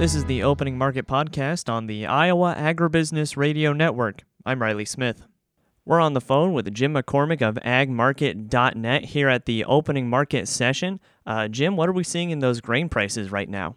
This is the Opening Market Podcast on the Iowa Agribusiness Radio Network. I'm Riley Smith. We're on the phone with Jim McCormick of agmarket.net here at the opening market session. Uh, Jim, what are we seeing in those grain prices right now?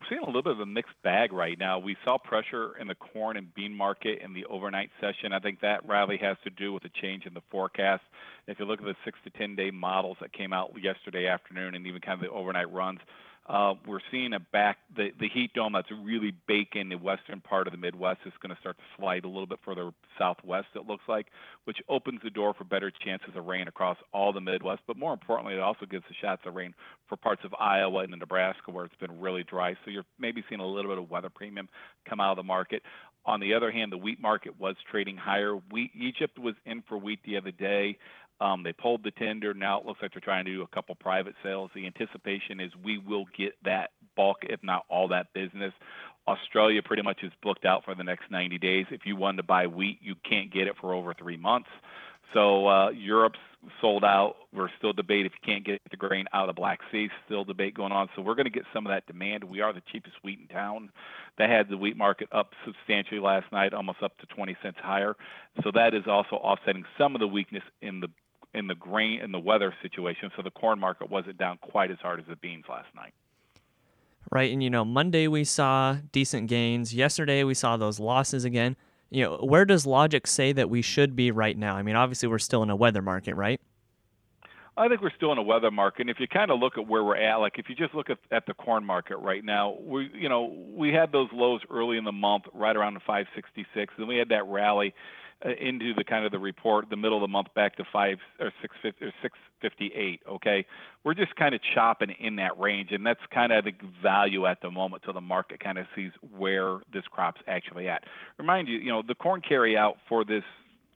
We're seeing a little bit of a mixed bag right now. We saw pressure in the corn and bean market in the overnight session. I think that rally has to do with a change in the forecast. If you look at the six to 10 day models that came out yesterday afternoon and even kind of the overnight runs, uh, we're seeing a back the, the heat dome that's really baking the western part of the Midwest is going to start to slide a little bit further southwest. It looks like, which opens the door for better chances of rain across all the Midwest. But more importantly, it also gives the shots of rain for parts of Iowa and Nebraska where it's been really dry. So you're maybe seeing a little bit of weather premium come out of the market. On the other hand, the wheat market was trading higher. Wheat, Egypt was in for wheat the other day. Um, they pulled the tender. Now it looks like they're trying to do a couple private sales. The anticipation is we will get that bulk, if not all that business. Australia pretty much is booked out for the next 90 days. If you wanted to buy wheat, you can't get it for over three months. So uh, Europe's sold out. We're still debating if you can't get the grain out of the Black Sea. Still debate going on. So we're going to get some of that demand. We are the cheapest wheat in town. That had the wheat market up substantially last night, almost up to 20 cents higher. So that is also offsetting some of the weakness in the in the grain in the weather situation. So the corn market wasn't down quite as hard as the beans last night. Right, and you know Monday we saw decent gains. Yesterday we saw those losses again. You know where does logic say that we should be right now? I mean, obviously we're still in a weather market, right? I think we're still in a weather market. And if you kind of look at where we're at, like if you just look at, at the corn market right now, we you know we had those lows early in the month, right around the 566, and we had that rally Uh, into the kind of the report, the middle of the month back to five or six fifty or six fifty eight. Okay, we're just kind of chopping in that range, and that's kind of the value at the moment till the market kind of sees where this crop's actually at. Remind you, you know, the corn carry out for this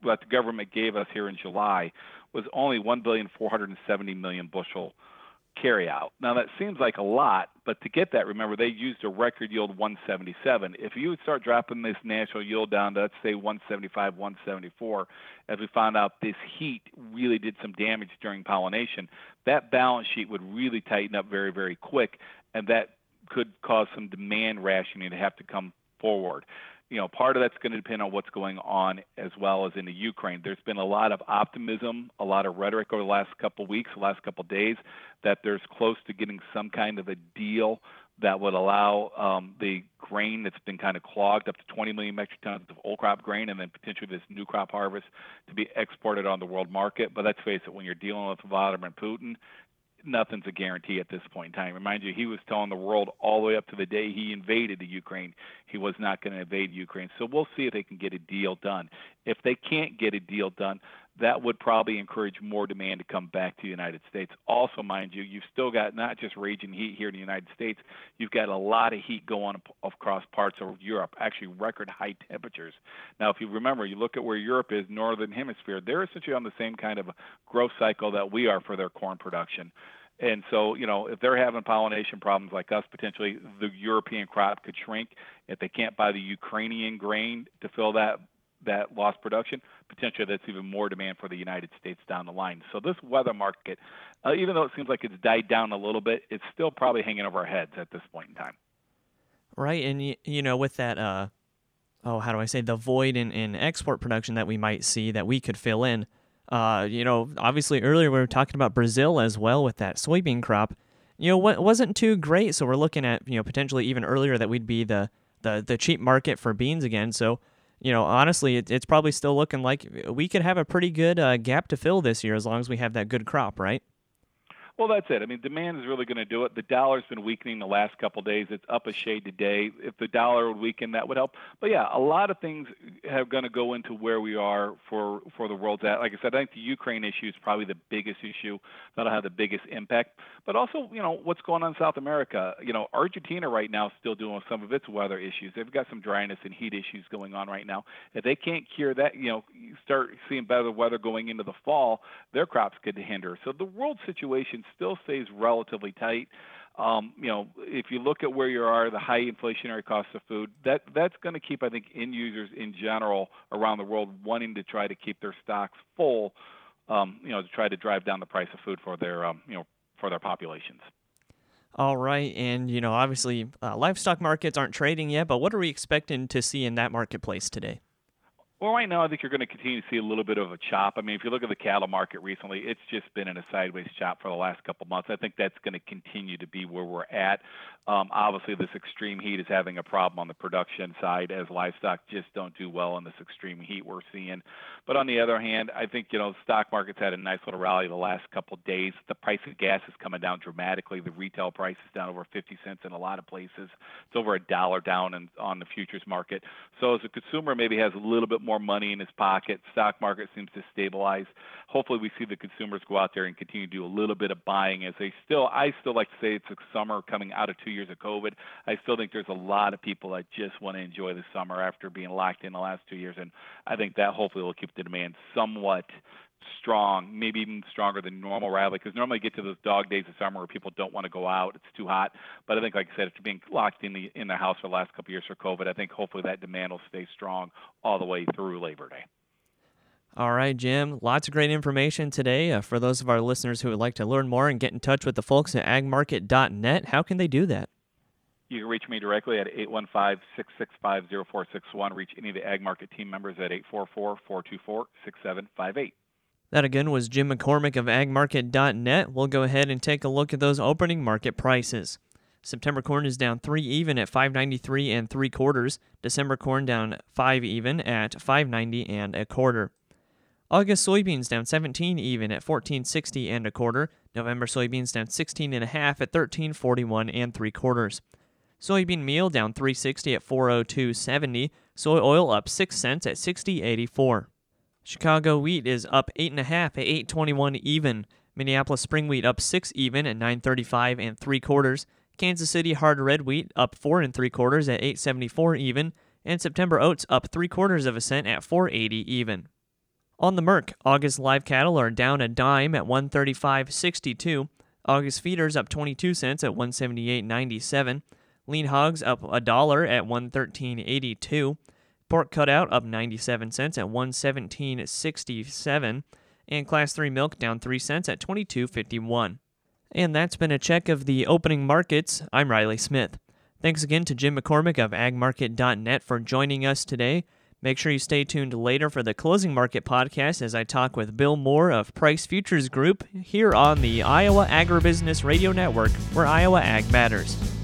what the government gave us here in July was only one billion four hundred and seventy million bushel carry out. Now that seems like a lot, but to get that, remember they used a record yield 177. If you would start dropping this national yield down to let's say 175, 174, as we found out this heat really did some damage during pollination, that balance sheet would really tighten up very, very quick, and that could cause some demand rationing to have to come forward you know, part of that's going to depend on what's going on as well as in the Ukraine. There's been a lot of optimism, a lot of rhetoric over the last couple of weeks, the last couple of days, that there's close to getting some kind of a deal that would allow um, the grain that's been kind of clogged up to 20 million metric tons of old crop grain and then potentially this new crop harvest to be exported on the world market. But let's face it, when you're dealing with Vladimir Putin, nothing's a guarantee at this point in time. Remind you, he was telling the world all the way up to the day he invaded the Ukraine, he was not going to invade Ukraine. So we'll see if they can get a deal done. If they can't get a deal done, that would probably encourage more demand to come back to the United States. Also, mind you, you've still got not just raging heat here in the United States, you've got a lot of heat going across parts of Europe, actually record high temperatures. Now, if you remember, you look at where Europe is, northern hemisphere, they're essentially on the same kind of growth cycle that we are for their corn production. And so, you know, if they're having pollination problems like us, potentially the European crop could shrink. If they can't buy the Ukrainian grain to fill that that lost production, potentially that's even more demand for the United States down the line. So this weather market, uh, even though it seems like it's died down a little bit, it's still probably hanging over our heads at this point in time. Right, and you, you know, with that, uh, oh, how do I say, the void in, in export production that we might see that we could fill in uh, you know, obviously earlier we were talking about Brazil as well with that soybean crop. You know, what wasn't too great, so we're looking at you know potentially even earlier that we'd be the the the cheap market for beans again. So, you know, honestly, it, it's probably still looking like we could have a pretty good uh, gap to fill this year as long as we have that good crop, right? Well, that's it. I mean, demand is really going to do it. The dollar's been weakening the last couple days. It's up a shade today. If the dollar would weaken, that would help. But yeah, a lot of things have going to go into where we are for for the world's at. Like I said, I think the Ukraine issue is probably the biggest issue that'll have the biggest impact. But also, you know, what's going on in South America. You know, Argentina right now is still dealing with some of its weather issues. They've got some dryness and heat issues going on right now. If they can't cure that, you know, start seeing better weather going into the fall, their crops could hinder. So the world situation still stays relatively tight. Um, you know, if you look at where you are, the high inflationary costs of food, that that's going to keep, I think, end users in general around the world wanting to try to keep their stocks full. Um, you know, to try to drive down the price of food for their, um, you know, for their populations. All right, and you know, obviously, uh, livestock markets aren't trading yet, but what are we expecting to see in that marketplace today? Well, right now, I think you're going to continue to see a little bit of a chop. I mean, if you look at the cattle market recently, it's just been in a sideways chop for the last couple months. I think that's going to continue to be where we're at. Um, obviously, this extreme heat is having a problem on the production side as livestock just don't do well in this extreme heat we're seeing. But on the other hand, I think you know the stock market's had a nice little rally the last couple days. The price of gas is coming down dramatically. The retail price is down over 50 cents in a lot of places. It's over a dollar down in, on the futures market. So as a consumer, maybe has a little bit more money in his pocket. Stock market seems to stabilize. Hopefully, we see the consumers go out there and continue to do a little bit of buying as they still. I still like to say it's a summer coming out of two years of COVID. I still think there's a lot of people that just want to enjoy the summer after being locked in the last two years, and I think that hopefully will keep the demand somewhat strong, maybe even stronger than normal rally. Because normally you get to those dog days of summer where people don't want to go out; it's too hot. But I think, like I said, after being locked in the in their house for the last couple of years for COVID, I think hopefully that demand will stay strong all the way through Labor Day. All right, Jim. Lots of great information today. Uh, for those of our listeners who would like to learn more and get in touch with the folks at agmarket.net, how can they do that? You can reach me directly at 815-665-0461. Reach any of the Ag Market team members at 844-424-6758. That again was Jim McCormick of agmarket.net. We'll go ahead and take a look at those opening market prices. September corn is down 3 even at 593 and 3 quarters. December corn down 5 even at 590 and a quarter. August soybeans down 17 even at 1460 and a quarter. November soybeans down 16 and a half at 1341 and 3 quarters. Soybean meal down 360 at 402.70. Soy oil up 6 cents at 60.84. Chicago wheat is up 8.5 at 821 even. Minneapolis spring wheat up 6 even at 935 and 3 quarters. Kansas City hard red wheat up 4 and 3 quarters at 874 even. And September oats up 3 quarters of a cent at 480 even. On the Merc, August live cattle are down a dime at 135.62. August feeders up 22 cents at 178.97. Lean hogs up a dollar at 113.82. Pork cutout up 97 cents at 117.67. And class 3 milk down 3 cents at 22.51. And that's been a check of the opening markets. I'm Riley Smith. Thanks again to Jim McCormick of agmarket.net for joining us today. Make sure you stay tuned later for the Closing Market podcast as I talk with Bill Moore of Price Futures Group here on the Iowa Agribusiness Radio Network, where Iowa Ag matters.